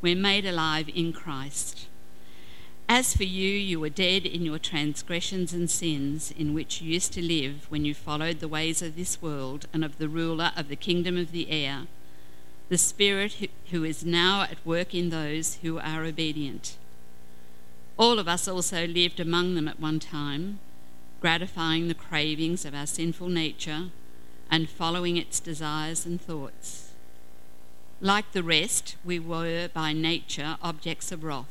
we're made alive in Christ. As for you, you were dead in your transgressions and sins, in which you used to live when you followed the ways of this world and of the ruler of the kingdom of the air, the Spirit who is now at work in those who are obedient. All of us also lived among them at one time, gratifying the cravings of our sinful nature and following its desires and thoughts. Like the rest, we were by nature objects of wrath.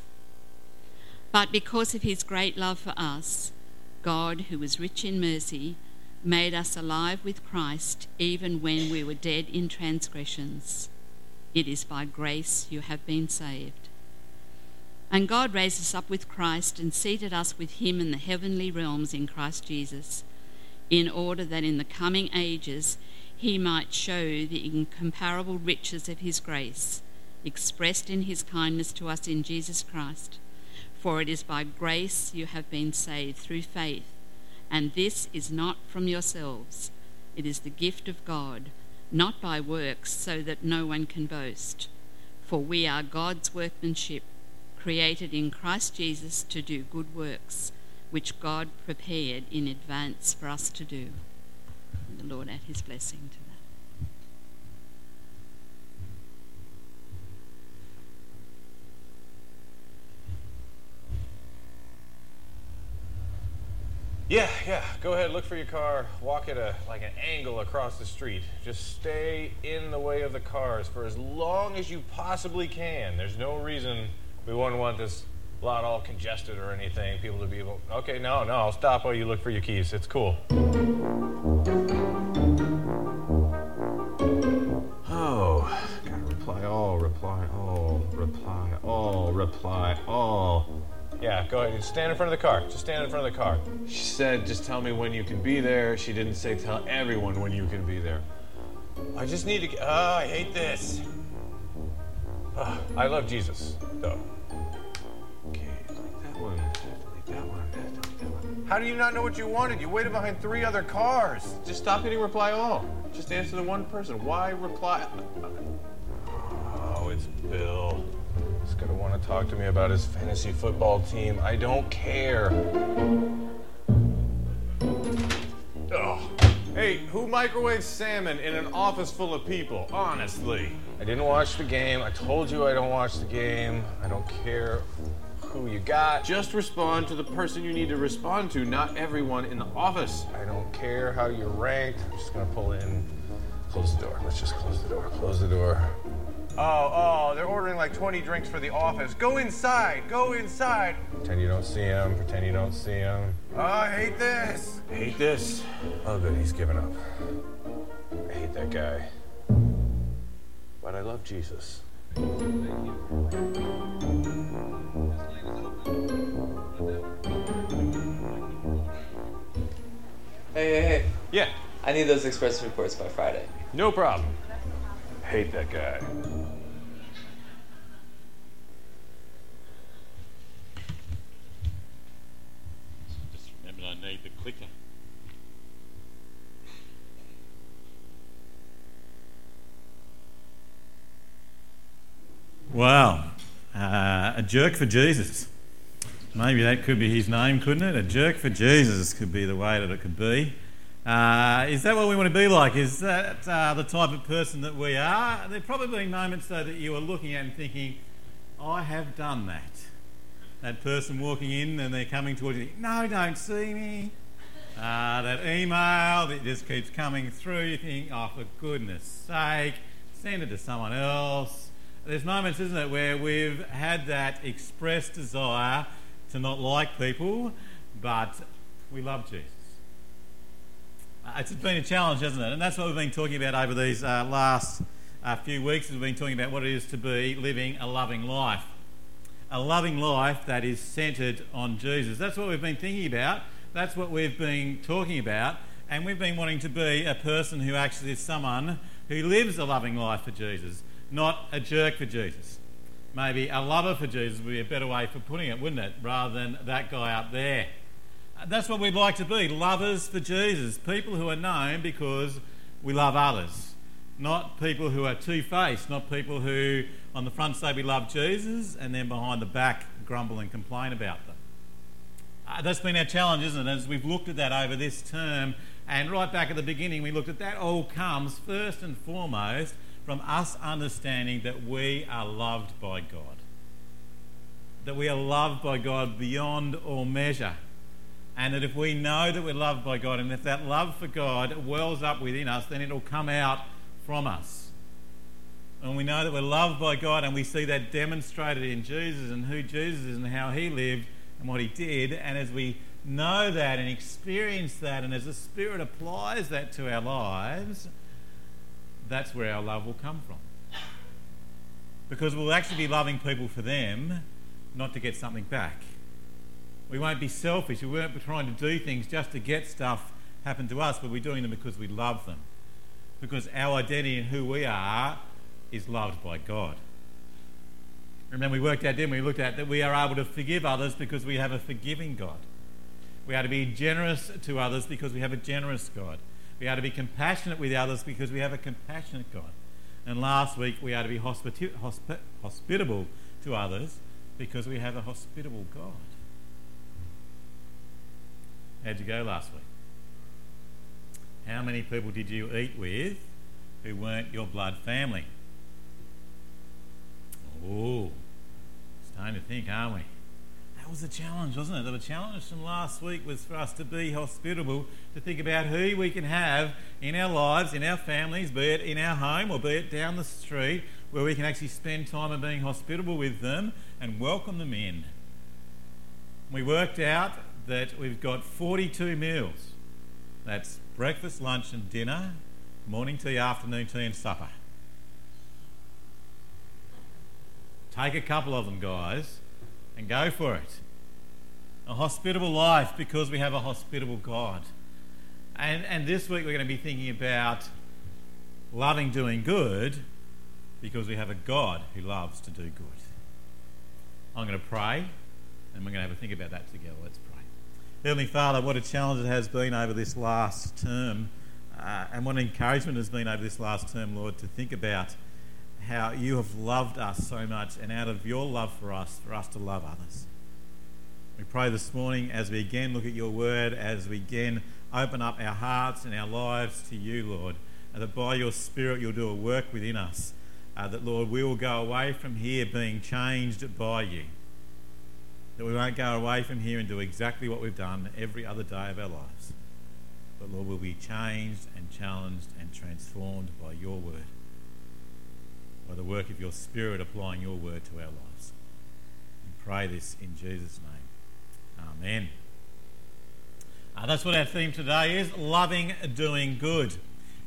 But because of his great love for us, God, who was rich in mercy, made us alive with Christ even when we were dead in transgressions. It is by grace you have been saved. And God raised us up with Christ and seated us with him in the heavenly realms in Christ Jesus, in order that in the coming ages he might show the incomparable riches of his grace, expressed in his kindness to us in Jesus Christ. For it is by grace you have been saved through faith, and this is not from yourselves. It is the gift of God, not by works, so that no one can boast. For we are God's workmanship, created in Christ Jesus to do good works, which God prepared in advance for us to do. The Lord add his blessing to that. Yeah, yeah. Go ahead, look for your car. Walk at a like an angle across the street. Just stay in the way of the cars for as long as you possibly can. There's no reason we wouldn't want this lot all congested or anything. People to be able. Okay, no, no. I'll stop while you look for your keys. It's cool. Oh, gotta reply all, reply all, reply all, reply all. Yeah, go ahead. Stand in front of the car. Just stand in front of the car. She said, just tell me when you can be there. She didn't say tell everyone when you can be there. I just need to. Oh, I hate this. Oh, I love Jesus, though. How do you not know what you wanted? You waited behind three other cars. Just stop hitting reply all. Just answer the one person. Why reply? Oh, it's Bill. He's gonna want to talk to me about his fantasy football team. I don't care. Oh. Hey, who microwaves salmon in an office full of people? Honestly. I didn't watch the game. I told you I don't watch the game. I don't care who you got. Just respond to the person you need to respond to, not everyone in the office. I don't care how you're ranked. I'm just gonna pull in. Close the door. Let's just close the door. Close the door. Oh, oh, they're ordering like 20 drinks for the office. Go inside, go inside. Pretend you don't see him, pretend you don't see him. Oh, I hate this. I hate this. Oh, good, he's giving up. I hate that guy. But I love Jesus. Hey, hey, hey. Yeah, I need those express reports by Friday. no problem. Hate that guy. Just remembered I need the clicker. Wow. Uh, a jerk for Jesus. Maybe that could be his name, couldn't it? A jerk for Jesus could be the way that it could be. Uh, is that what we want to be like? Is that uh, the type of person that we are? There have probably moments, though, that you are looking at and thinking, I have done that. That person walking in and they're coming towards you, no, don't see me. Uh, that email that just keeps coming through, you think, oh, for goodness sake, send it to someone else. There's moments, isn't it, where we've had that expressed desire to not like people, but we love Jesus. Uh, It's been a challenge, hasn't it? And that's what we've been talking about over these uh, last uh, few weeks. We've been talking about what it is to be living a loving life. A loving life that is centred on Jesus. That's what we've been thinking about. That's what we've been talking about. And we've been wanting to be a person who actually is someone who lives a loving life for Jesus, not a jerk for Jesus. Maybe a lover for Jesus would be a better way for putting it, wouldn't it? Rather than that guy up there. That's what we'd like to be lovers for Jesus, people who are known because we love others, not people who are two faced, not people who on the front say we love Jesus and then behind the back grumble and complain about them. Uh, that's been our challenge, isn't it? As we've looked at that over this term, and right back at the beginning, we looked at that all comes first and foremost from us understanding that we are loved by God. That we are loved by God beyond all measure. And that if we know that we're loved by God, and if that love for God wells up within us, then it'll come out from us. And we know that we're loved by God, and we see that demonstrated in Jesus and who Jesus is and how he lived and what he did. And as we know that and experience that, and as the Spirit applies that to our lives, that's where our love will come from. Because we'll actually be loving people for them, not to get something back. We won't be selfish. We won't be trying to do things just to get stuff happen to us, but we're doing them because we love them because our identity and who we are is loved by God. Remember, we worked out, didn't we? We looked at that we are able to forgive others because we have a forgiving God. We are to be generous to others because we have a generous God. We are to be compassionate with others because we have a compassionate God. And last week, we are to be hospiti- hospi- hospitable to others because we have a hospitable God. How'd you go last week? How many people did you eat with who weren't your blood family? Oh, starting to think, aren't we? That was a challenge, wasn't it? The challenge from last week was for us to be hospitable, to think about who we can have in our lives, in our families, be it in our home or be it down the street, where we can actually spend time and being hospitable with them and welcome them in. We worked out that we've got 42 meals. That's breakfast, lunch, and dinner, morning tea, afternoon tea, and supper. Take a couple of them, guys, and go for it. A hospitable life because we have a hospitable God. And, and this week we're going to be thinking about loving doing good because we have a God who loves to do good. I'm going to pray and we're going to have a think about that together. Let's pray. Heavenly Father, what a challenge it has been over this last term, uh, and what an encouragement has been over this last term, Lord, to think about how you have loved us so much, and out of your love for us, for us to love others. We pray this morning as we again look at your word, as we again open up our hearts and our lives to you, Lord, that by your Spirit you'll do a work within us. Uh, that, Lord, we will go away from here being changed by you that we won't go away from here and do exactly what we've done every other day of our lives. But Lord, we'll be changed and challenged and transformed by your word, by the work of your Spirit applying your word to our lives. We pray this in Jesus' name. Amen. Uh, that's what our theme today is loving doing good.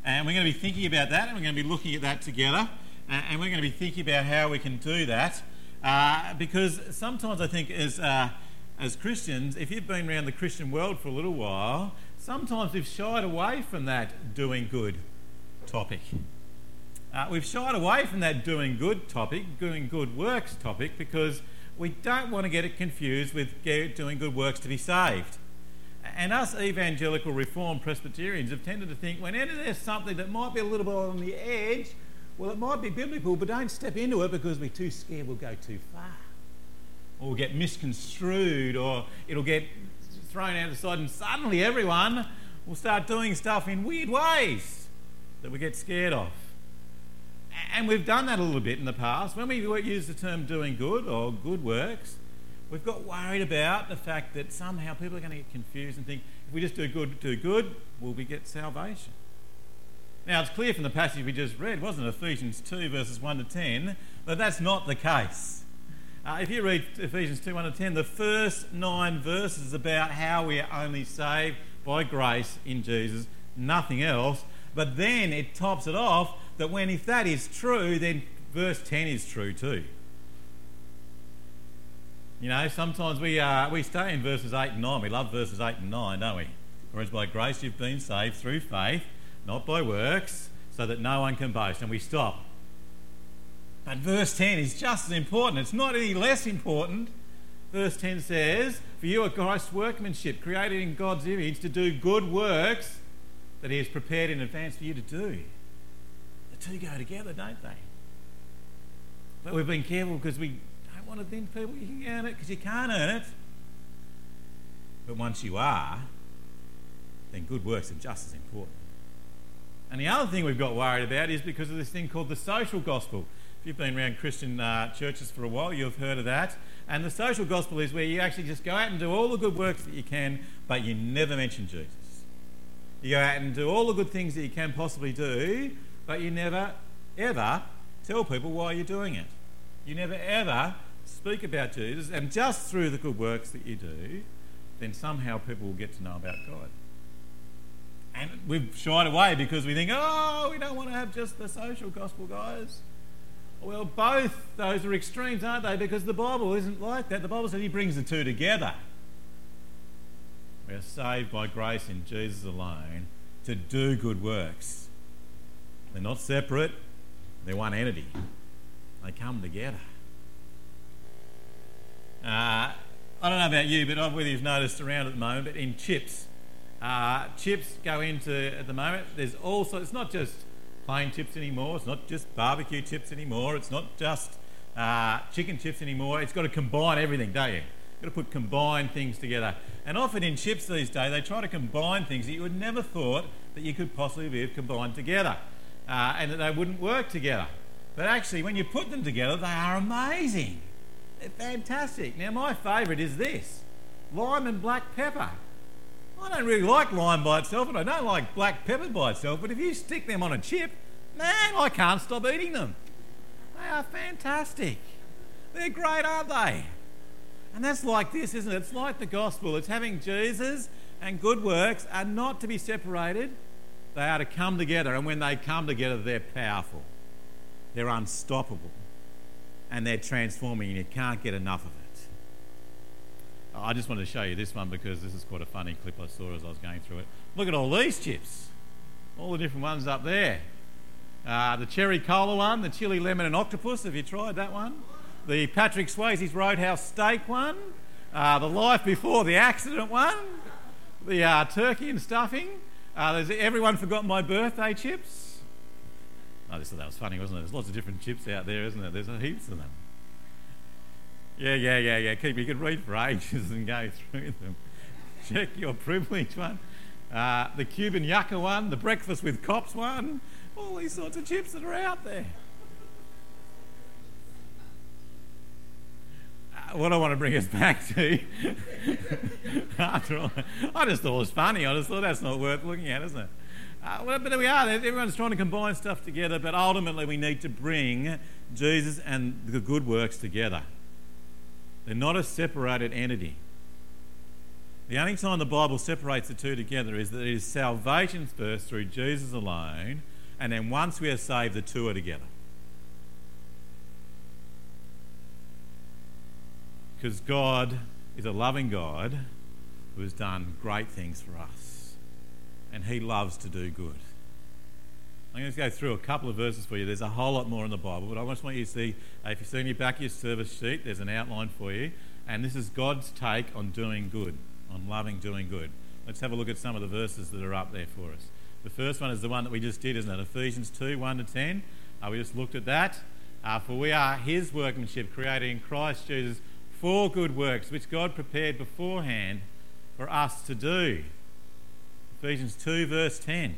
And we're going to be thinking about that and we're going to be looking at that together. Uh, and we're going to be thinking about how we can do that. Uh, because sometimes I think as, uh, as Christians, if you've been around the Christian world for a little while, sometimes we've shied away from that doing good topic. Uh, we've shied away from that doing good topic, doing good works topic, because we don't want to get it confused with doing good works to be saved. And us evangelical reformed Presbyterians have tended to think whenever there's something that might be a little bit on the edge, well, it might be biblical, but don't step into it because we're too scared we'll go too far. Or we'll get misconstrued, or it'll get thrown out the side, and suddenly everyone will start doing stuff in weird ways that we get scared of. And we've done that a little bit in the past. When we use the term doing good or good works, we've got worried about the fact that somehow people are going to get confused and think if we just do good, do good, will we get salvation? Now, it's clear from the passage we just read, wasn't it? Ephesians 2, verses 1 to 10, that that's not the case. Uh, if you read Ephesians 2, 1 to 10, the first nine verses about how we are only saved by grace in Jesus, nothing else. But then it tops it off that when, if that is true, then verse 10 is true too. You know, sometimes we, uh, we stay in verses 8 and 9. We love verses 8 and 9, don't we? Whereas by grace you've been saved through faith not by works, so that no one can boast. And we stop. But verse 10 is just as important. It's not any less important. Verse 10 says, For you are Christ's workmanship, created in God's image to do good works that He has prepared in advance for you to do. Two go together, don't they? But we've been careful because we don't want to think people you can earn it because you can't earn it. But once you are, then good works are just as important. And the other thing we've got worried about is because of this thing called the social gospel. If you've been around Christian uh, churches for a while, you've heard of that. And the social gospel is where you actually just go out and do all the good works that you can, but you never mention Jesus. You go out and do all the good things that you can possibly do, but you never, ever tell people why you're doing it. You never, ever speak about Jesus, and just through the good works that you do, then somehow people will get to know about God. And we've shied away because we think, oh, we don't want to have just the social gospel, guys. Well, both those are extremes, aren't they? Because the Bible isn't like that. The Bible says He brings the two together. We are saved by grace in Jesus alone to do good works. They're not separate, they're one entity. They come together. Uh, I don't know about you, but I don't know whether you've noticed around at the moment, but in chips, uh, chips go into, at the moment, there's also, it's not just plain chips anymore, it's not just barbecue chips anymore, it's not just uh, chicken chips anymore, it's got to combine everything, don't you? You've got to put combined things together. And often in chips these days, they try to combine things that you would never thought that you could possibly have combined together uh, and that they wouldn't work together. But actually, when you put them together, they are amazing. They're fantastic. Now, my favourite is this lime and black pepper. I don't really like lime by itself, and I don't like black pepper by itself, but if you stick them on a chip, man, I can't stop eating them. They are fantastic. They're great, aren't they? And that's like this, isn't it? It's like the gospel. It's having Jesus and good works are not to be separated, they are to come together. And when they come together, they're powerful, they're unstoppable, and they're transforming, and you can't get enough of it. I just wanted to show you this one because this is quite a funny clip I saw as I was going through it. Look at all these chips, all the different ones up there. Uh, the cherry cola one, the chili lemon and octopus. Have you tried that one? The Patrick Swayze's Roadhouse steak one. Uh, the life before the accident one. The uh, turkey and stuffing. Uh, there's everyone forgot my birthday chips. I just thought that was funny, wasn't it? There's lots of different chips out there, isn't there? There's heaps of them. Yeah, yeah, yeah, yeah. Keep you can read for ages and go through them. Check your privilege one. Uh, the Cuban yucca one, the breakfast with cops one, all these sorts of chips that are out there. What I want to bring us back to, after all, I just thought it was funny. I just thought that's not worth looking at, isn't it? Uh, well, but there we are. Everyone's trying to combine stuff together, but ultimately we need to bring Jesus and the good works together. They're not a separated entity. The only time the Bible separates the two together is that it is salvation first through Jesus alone, and then once we are saved, the two are together. Because God is a loving God who has done great things for us, and He loves to do good. I'm going to go through a couple of verses for you. There's a whole lot more in the Bible, but I just want you to see, uh, if you see in your back of your service sheet, there's an outline for you. And this is God's take on doing good, on loving doing good. Let's have a look at some of the verses that are up there for us. The first one is the one that we just did, isn't it? Ephesians 2 1 to 10. Uh, we just looked at that. Uh, for we are his workmanship, created in Christ Jesus for good works, which God prepared beforehand for us to do. Ephesians 2, verse 10.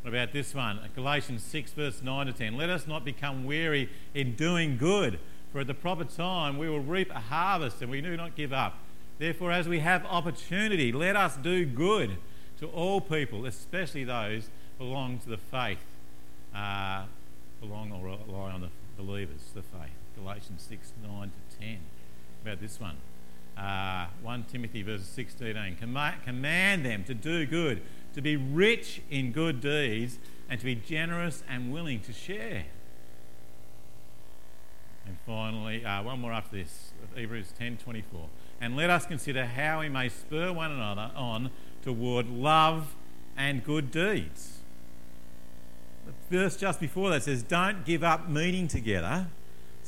What about this one? Galatians 6, verse 9 to 10. Let us not become weary in doing good, for at the proper time we will reap a harvest and we do not give up. Therefore, as we have opportunity, let us do good to all people, especially those belong to the faith, uh, belong or rely on the believers, the faith. Galatians 6, 9 to 10. About this one? Uh, 1 Timothy verse 16. Command them to do good to be rich in good deeds, and to be generous and willing to share. And finally, uh, one more after this, Hebrews 10:24. And let us consider how we may spur one another on toward love and good deeds. The verse just before that says, "Don't give up meeting together,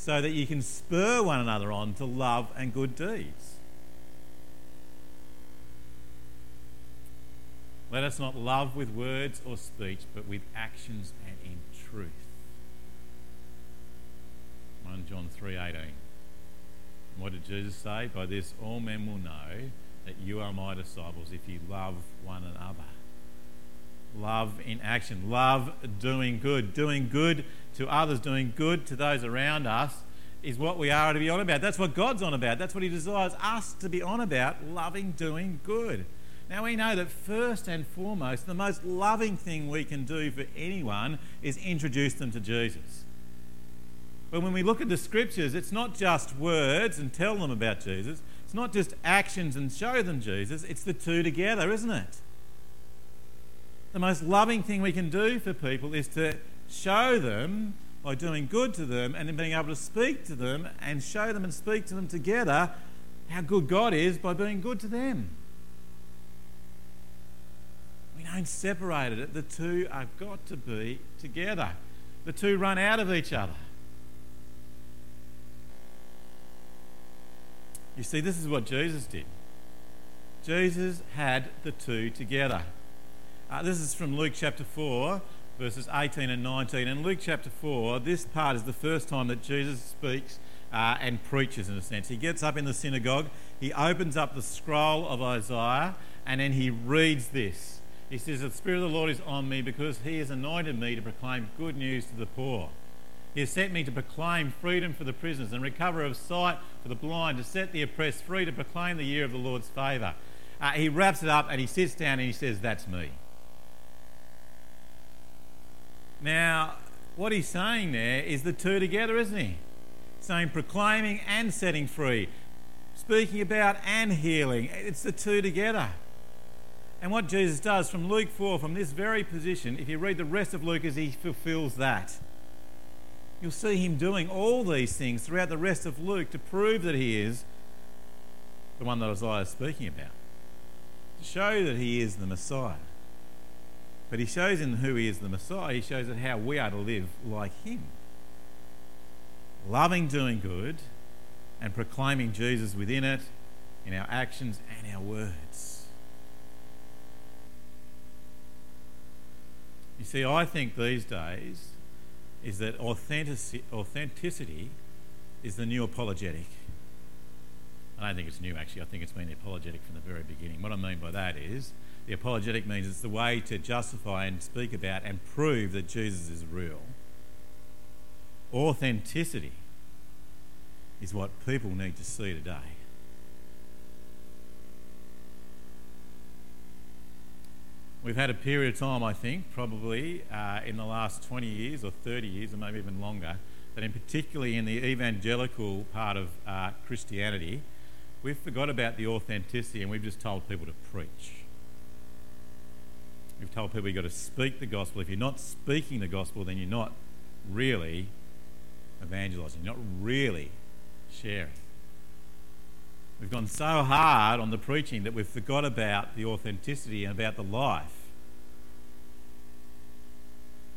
so that you can spur one another on to love and good deeds." Let us not love with words or speech, but with actions and in truth. truth. 1 John 3:18. What did Jesus say? By this all men will know that you are my disciples if you love one another. Love in action. Love doing good. Doing good to others, doing good to those around us is what we are to be on about. That's what God's on about. That's what He desires us to be on about loving, doing good. Now we know that first and foremost, the most loving thing we can do for anyone is introduce them to Jesus. But when we look at the scriptures, it's not just words and tell them about Jesus, it's not just actions and show them Jesus, it's the two together, isn't it? The most loving thing we can do for people is to show them by doing good to them and then being able to speak to them and show them and speak to them together how good God is by being good to them. We don't separate it. The two have got to be together. The two run out of each other. You see, this is what Jesus did. Jesus had the two together. Uh, this is from Luke chapter 4, verses 18 and 19. In Luke chapter 4, this part is the first time that Jesus speaks uh, and preaches, in a sense. He gets up in the synagogue, he opens up the scroll of Isaiah, and then he reads this. He says, The Spirit of the Lord is on me because he has anointed me to proclaim good news to the poor. He has sent me to proclaim freedom for the prisoners and recovery of sight for the blind, to set the oppressed free, to proclaim the year of the Lord's favour. Uh, he wraps it up and he sits down and he says, That's me. Now, what he's saying there is the two together, isn't he? Saying proclaiming and setting free, speaking about and healing. It's the two together. And what Jesus does from Luke 4, from this very position, if you read the rest of Luke as he fulfills that, you'll see him doing all these things throughout the rest of Luke to prove that he is the one that Isaiah is speaking about, to show that he is the Messiah. But he shows in who he is the Messiah, he shows that how we are to live like him. Loving doing good and proclaiming Jesus within it, in our actions and our words. You see, I think these days is that authenticity, authenticity is the new apologetic. I don't think it's new actually, I think it's been apologetic from the very beginning. What I mean by that is the apologetic means it's the way to justify and speak about and prove that Jesus is real. Authenticity is what people need to see today. We've had a period of time, I think, probably uh, in the last 20 years or 30 years, or maybe even longer, that in particularly in the evangelical part of uh, Christianity, we've forgot about the authenticity and we've just told people to preach. We've told people you've got to speak the gospel. If you're not speaking the gospel, then you're not really evangelizing, you're not really sharing. We've gone so hard on the preaching that we've forgot about the authenticity and about the life.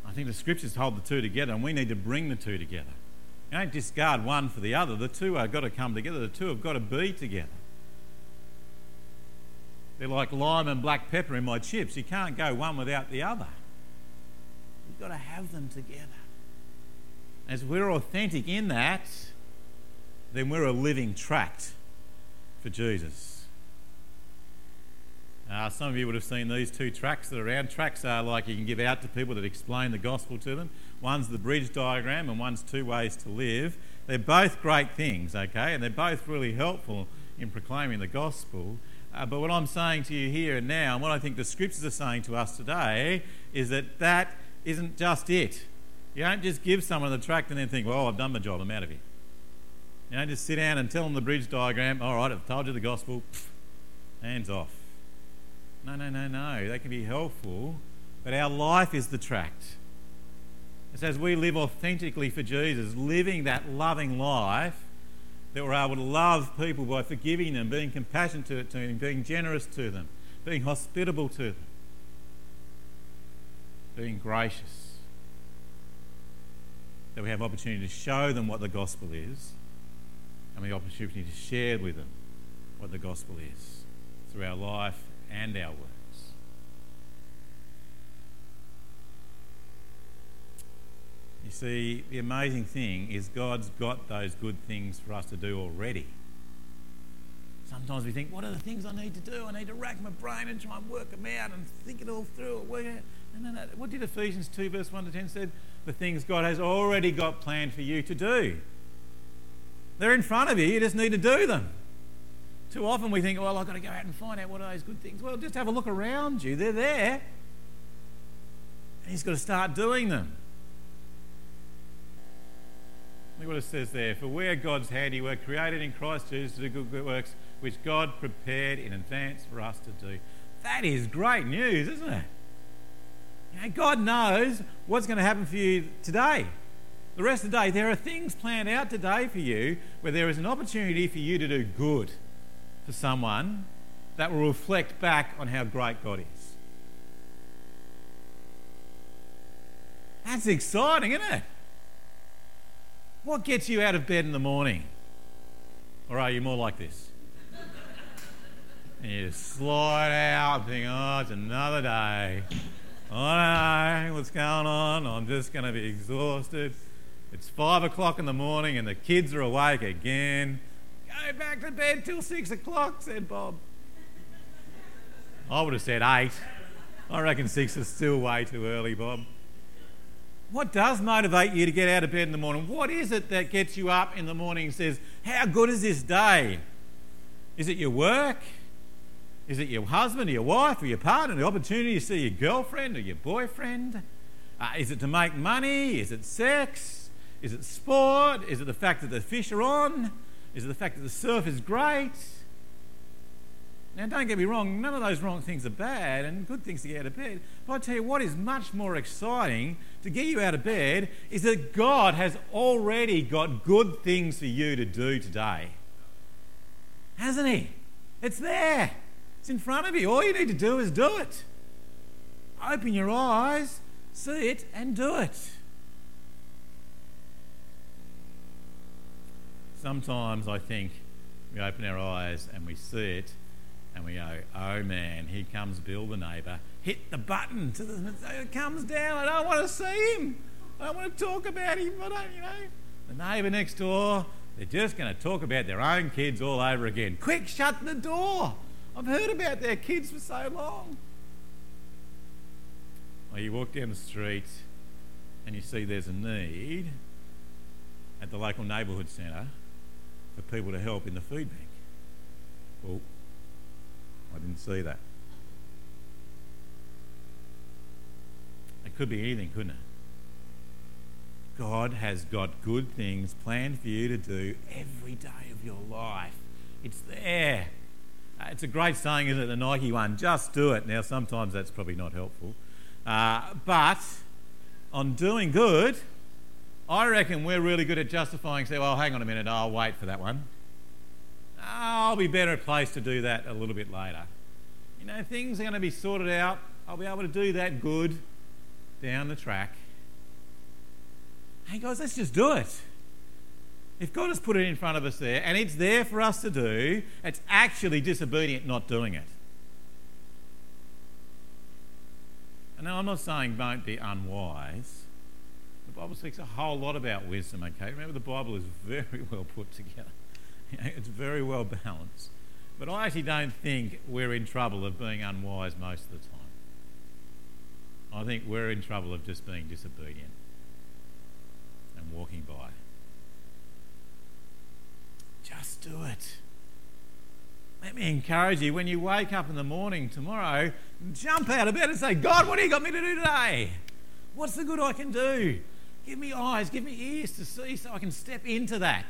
I think the scriptures hold the two together, and we need to bring the two together. You don't discard one for the other. The two have got to come together, the two have got to be together. They're like lime and black pepper in my chips. You can't go one without the other. You've got to have them together. As we're authentic in that, then we're a living tract for Jesus. Uh, some of you would have seen these two tracts that are around. Tracts are like you can give out to people that explain the gospel to them. One's the bridge diagram, and one's two ways to live. They're both great things, okay, and they're both really helpful in proclaiming the gospel. Uh, but what I'm saying to you here and now, and what I think the scriptures are saying to us today, is that that isn't just it. You don't just give someone the tract and then think, well, I've done my job, I'm out of here. You know, just sit down and tell them the bridge diagram. All right, I've told you the gospel. Hands off. No, no, no, no. They can be helpful, but our life is the tract. It's as we live authentically for Jesus, living that loving life, that we're able to love people by forgiving them, being compassionate to, them, being generous to them, being hospitable to them, being gracious. That we have opportunity to show them what the gospel is and the opportunity to share with them what the gospel is through our life and our words. You see, the amazing thing is God's got those good things for us to do already. Sometimes we think, what are the things I need to do? I need to rack my brain and try and work them out and think it all through. Work. No, no, no. What did Ephesians 2, verse 1 to 10 said? The things God has already got planned for you to do. They're in front of you, you just need to do them. Too often we think, well, I've got to go out and find out what are those good things. Well, just have a look around you. They're there. And He's got to start doing them. Look what it says there. For we are God's handiwork, created in Christ Jesus to do good works, which God prepared in advance for us to do. That is great news, isn't it? You know, God knows what's going to happen for you today. The rest of the day, there are things planned out today for you where there is an opportunity for you to do good for someone that will reflect back on how great God is. That's exciting, isn't it? What gets you out of bed in the morning? Or are you more like this? and you slide out think, oh, it's another day. Oh, Don't know what's going on. I'm just going to be exhausted. It's five o'clock in the morning and the kids are awake again. Go back to bed till six o'clock, said Bob. I would have said eight. I reckon six is still way too early, Bob. What does motivate you to get out of bed in the morning? What is it that gets you up in the morning and says, How good is this day? Is it your work? Is it your husband or your wife or your partner? The opportunity to see your girlfriend or your boyfriend? Uh, is it to make money? Is it sex? Is it sport? Is it the fact that the fish are on? Is it the fact that the surf is great? Now, don't get me wrong, none of those wrong things are bad and good things to get out of bed. But I tell you what is much more exciting to get you out of bed is that God has already got good things for you to do today. Hasn't He? It's there, it's in front of you. All you need to do is do it. Open your eyes, see it, and do it. Sometimes I think we open our eyes and we see it and we go, oh man, here comes Bill the neighbour. Hit the button to the it comes down. I don't want to see him. I don't want to talk about him. I don't, you know. The neighbour next door, they're just going to talk about their own kids all over again. Quick, shut the door. I've heard about their kids for so long. Well, you walk down the street and you see there's a need at the local neighbourhood centre for people to help in the food bank. Well, I didn't see that. It could be anything, couldn't it? God has got good things planned for you to do every day of your life. It's there. Uh, it's a great saying, isn't it? The Nike one, just do it. Now, sometimes that's probably not helpful. Uh, but on doing good, I reckon we're really good at justifying, say, well, hang on a minute, I'll wait for that one. I'll be better placed to do that a little bit later. You know, things are going to be sorted out. I'll be able to do that good down the track. Hey, guys, let's just do it. If God has put it in front of us there and it's there for us to do, it's actually disobedient not doing it. And now I'm not saying don't be unwise. The Bible speaks a whole lot about wisdom, okay? Remember, the Bible is very well put together. it's very well balanced. But I actually don't think we're in trouble of being unwise most of the time. I think we're in trouble of just being disobedient and walking by. Just do it. Let me encourage you when you wake up in the morning tomorrow, jump out of bed and say, God, what do you got me to do today? What's the good I can do? Give me eyes, give me ears to see so I can step into that.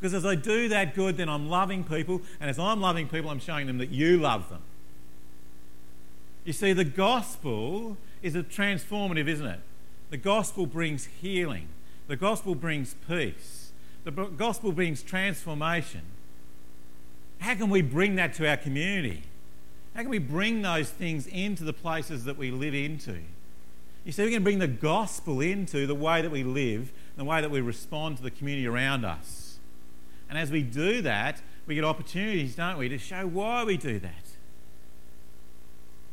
Because as I do that good, then I'm loving people, and as I'm loving people, I'm showing them that you love them. You see, the gospel is a transformative, isn't it? The gospel brings healing, the gospel brings peace, the gospel brings transformation. How can we bring that to our community? How can we bring those things into the places that we live into? You see, we can bring the gospel into the way that we live, the way that we respond to the community around us. And as we do that, we get opportunities, don't we, to show why we do that.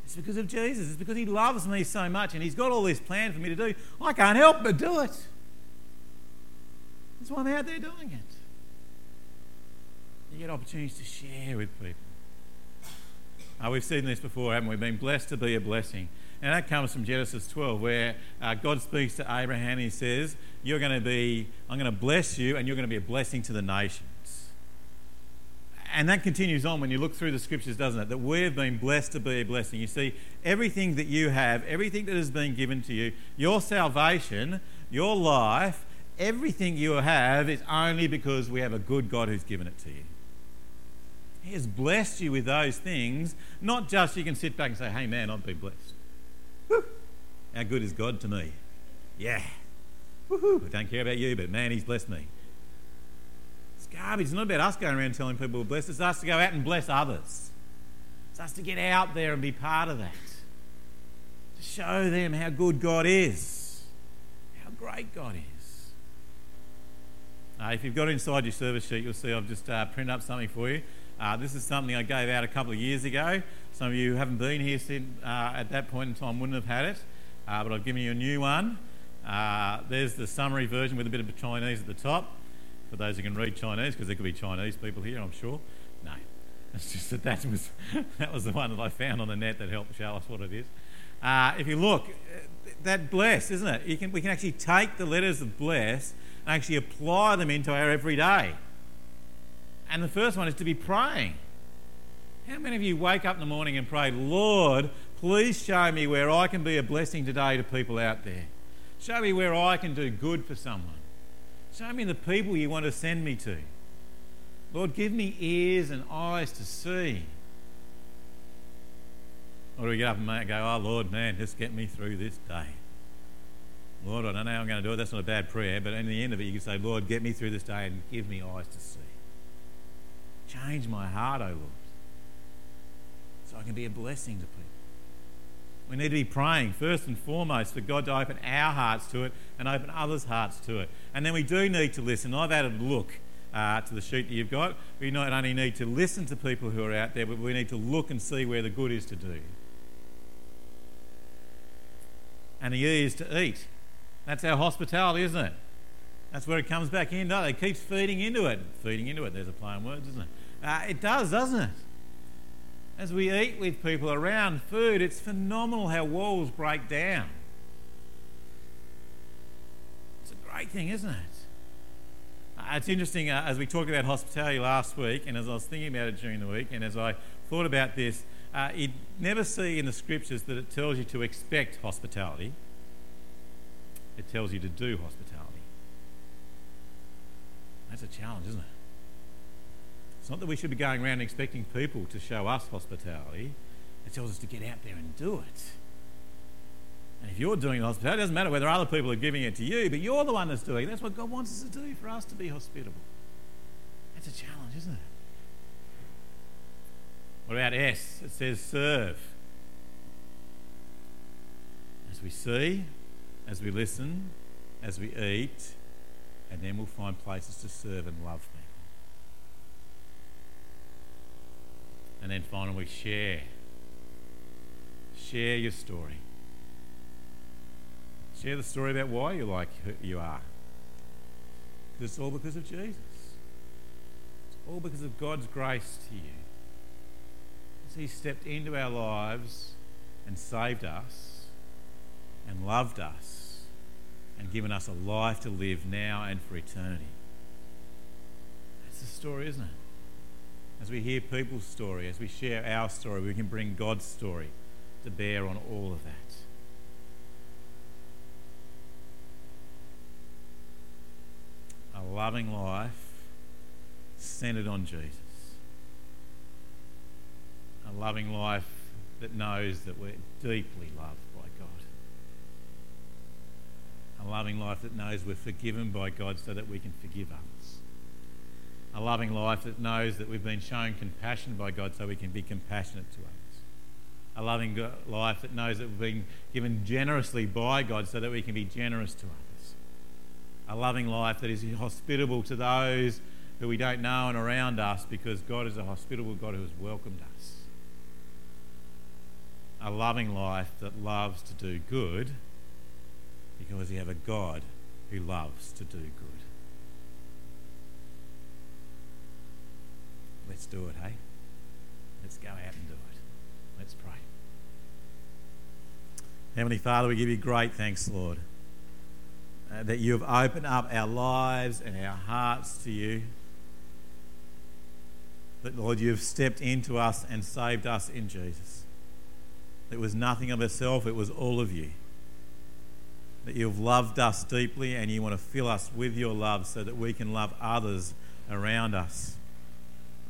It's because of Jesus. It's because He loves me so much and He's got all this plan for me to do. I can't help but do it. That's why I'm out there doing it. You get opportunities to share with people. Uh, we've seen this before, haven't we? We've Been blessed to be a blessing. And that comes from Genesis 12, where uh, God speaks to Abraham. He says, You're going to be, I'm going to bless you, and you're going to be a blessing to the nations. And that continues on when you look through the scriptures, doesn't it? That we've been blessed to be a blessing. You see, everything that you have, everything that has been given to you, your salvation, your life, everything you have is only because we have a good God who's given it to you. He has blessed you with those things, not just you can sit back and say, hey man, I've been blessed. How good is God to me? Yeah. I don't care about you, but man, He's blessed me. It's garbage. It's not about us going around telling people we're blessed. It's us to go out and bless others. It's us to get out there and be part of that. To show them how good God is, how great God is. Uh, if you've got inside your service sheet, you'll see I've just uh, printed up something for you. Uh, this is something I gave out a couple of years ago. Some of you who haven't been here since, uh, at that point in time wouldn't have had it, uh, but I've given you a new one. Uh, there's the summary version with a bit of Chinese at the top for those who can read Chinese, because there could be Chinese people here, I'm sure. No, it's just that that was, that was the one that I found on the net that helped show us what it is. if you look, that bless, isn't it? Can, we can actually take the letters of bless and actually apply them into our everyday. And the first one is to be praying. How many of you wake up in the morning and pray, Lord, please show me where I can be a blessing today to people out there? Show me where I can do good for someone. Show me the people you want to send me to. Lord, give me ears and eyes to see. Or do we get up and go, oh, Lord, man, just get me through this day? Lord, I don't know how I'm going to do it. That's not a bad prayer. But in the end of it, you can say, Lord, get me through this day and give me eyes to see. Change my heart, O oh Lord, so I can be a blessing to people. We need to be praying first and foremost for God to open our hearts to it and open others' hearts to it. And then we do need to listen. I've added look uh, to the sheet that you've got. We not only need to listen to people who are out there, but we need to look and see where the good is to do. And the E is to eat. That's our hospitality, isn't it? That's where it comes back in, doesn't it? It keeps feeding into it. Feeding into it, there's a play on words, isn't it? Uh, it does, doesn't it? As we eat with people around food, it's phenomenal how walls break down. It's a great thing, isn't it? Uh, it's interesting, uh, as we talked about hospitality last week, and as I was thinking about it during the week, and as I thought about this, uh, you never see in the scriptures that it tells you to expect hospitality it tells you to do hospitality. That's a challenge, isn't it? It's not that we should be going around expecting people to show us hospitality. It tells us to get out there and do it. And if you're doing hospitality, it doesn't matter whether other people are giving it to you, but you're the one that's doing it. That's what God wants us to do, for us to be hospitable. That's a challenge, isn't it? What about S? It says serve. As we see, as we listen, as we eat, and then we'll find places to serve and love people. And then finally, share. Share your story. Share the story about why you like who you are. Because it's all because of Jesus. It's all because of God's grace to you. As He stepped into our lives and saved us and loved us and given us a life to live now and for eternity. That's the story, isn't it? As we hear people's story, as we share our story, we can bring God's story to bear on all of that. A loving life centered on Jesus. A loving life that knows that we're deeply loved by God. a loving life that knows we're forgiven by God so that we can forgive others. A loving life that knows that we've been shown compassion by God so we can be compassionate to others. A loving life that knows that we've been given generously by God so that we can be generous to others. A loving life that is hospitable to those who we don't know and around us because God is a hospitable God who has welcomed us. a loving life that loves to do good because you have a God who loves to do good. Let's do it, hey? Let's go out and do it. Let's pray. Heavenly Father, we give you great thanks, Lord, uh, that you have opened up our lives and our hearts to you. That, Lord, you have stepped into us and saved us in Jesus. It was nothing of ourselves, it was all of you. That you have loved us deeply and you want to fill us with your love so that we can love others around us.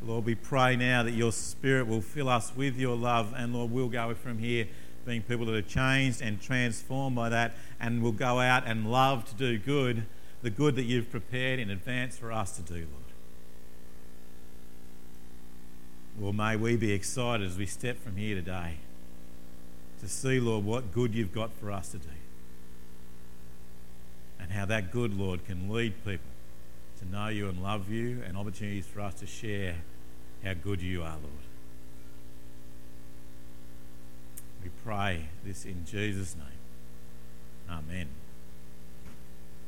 Lord, we pray now that your Spirit will fill us with your love, and Lord, we'll go from here being people that are changed and transformed by that, and we'll go out and love to do good, the good that you've prepared in advance for us to do, Lord. Well, may we be excited as we step from here today to see, Lord, what good you've got for us to do. And how that good, Lord, can lead people to know you and love you, and opportunities for us to share how good you are, Lord. We pray this in Jesus' name. Amen.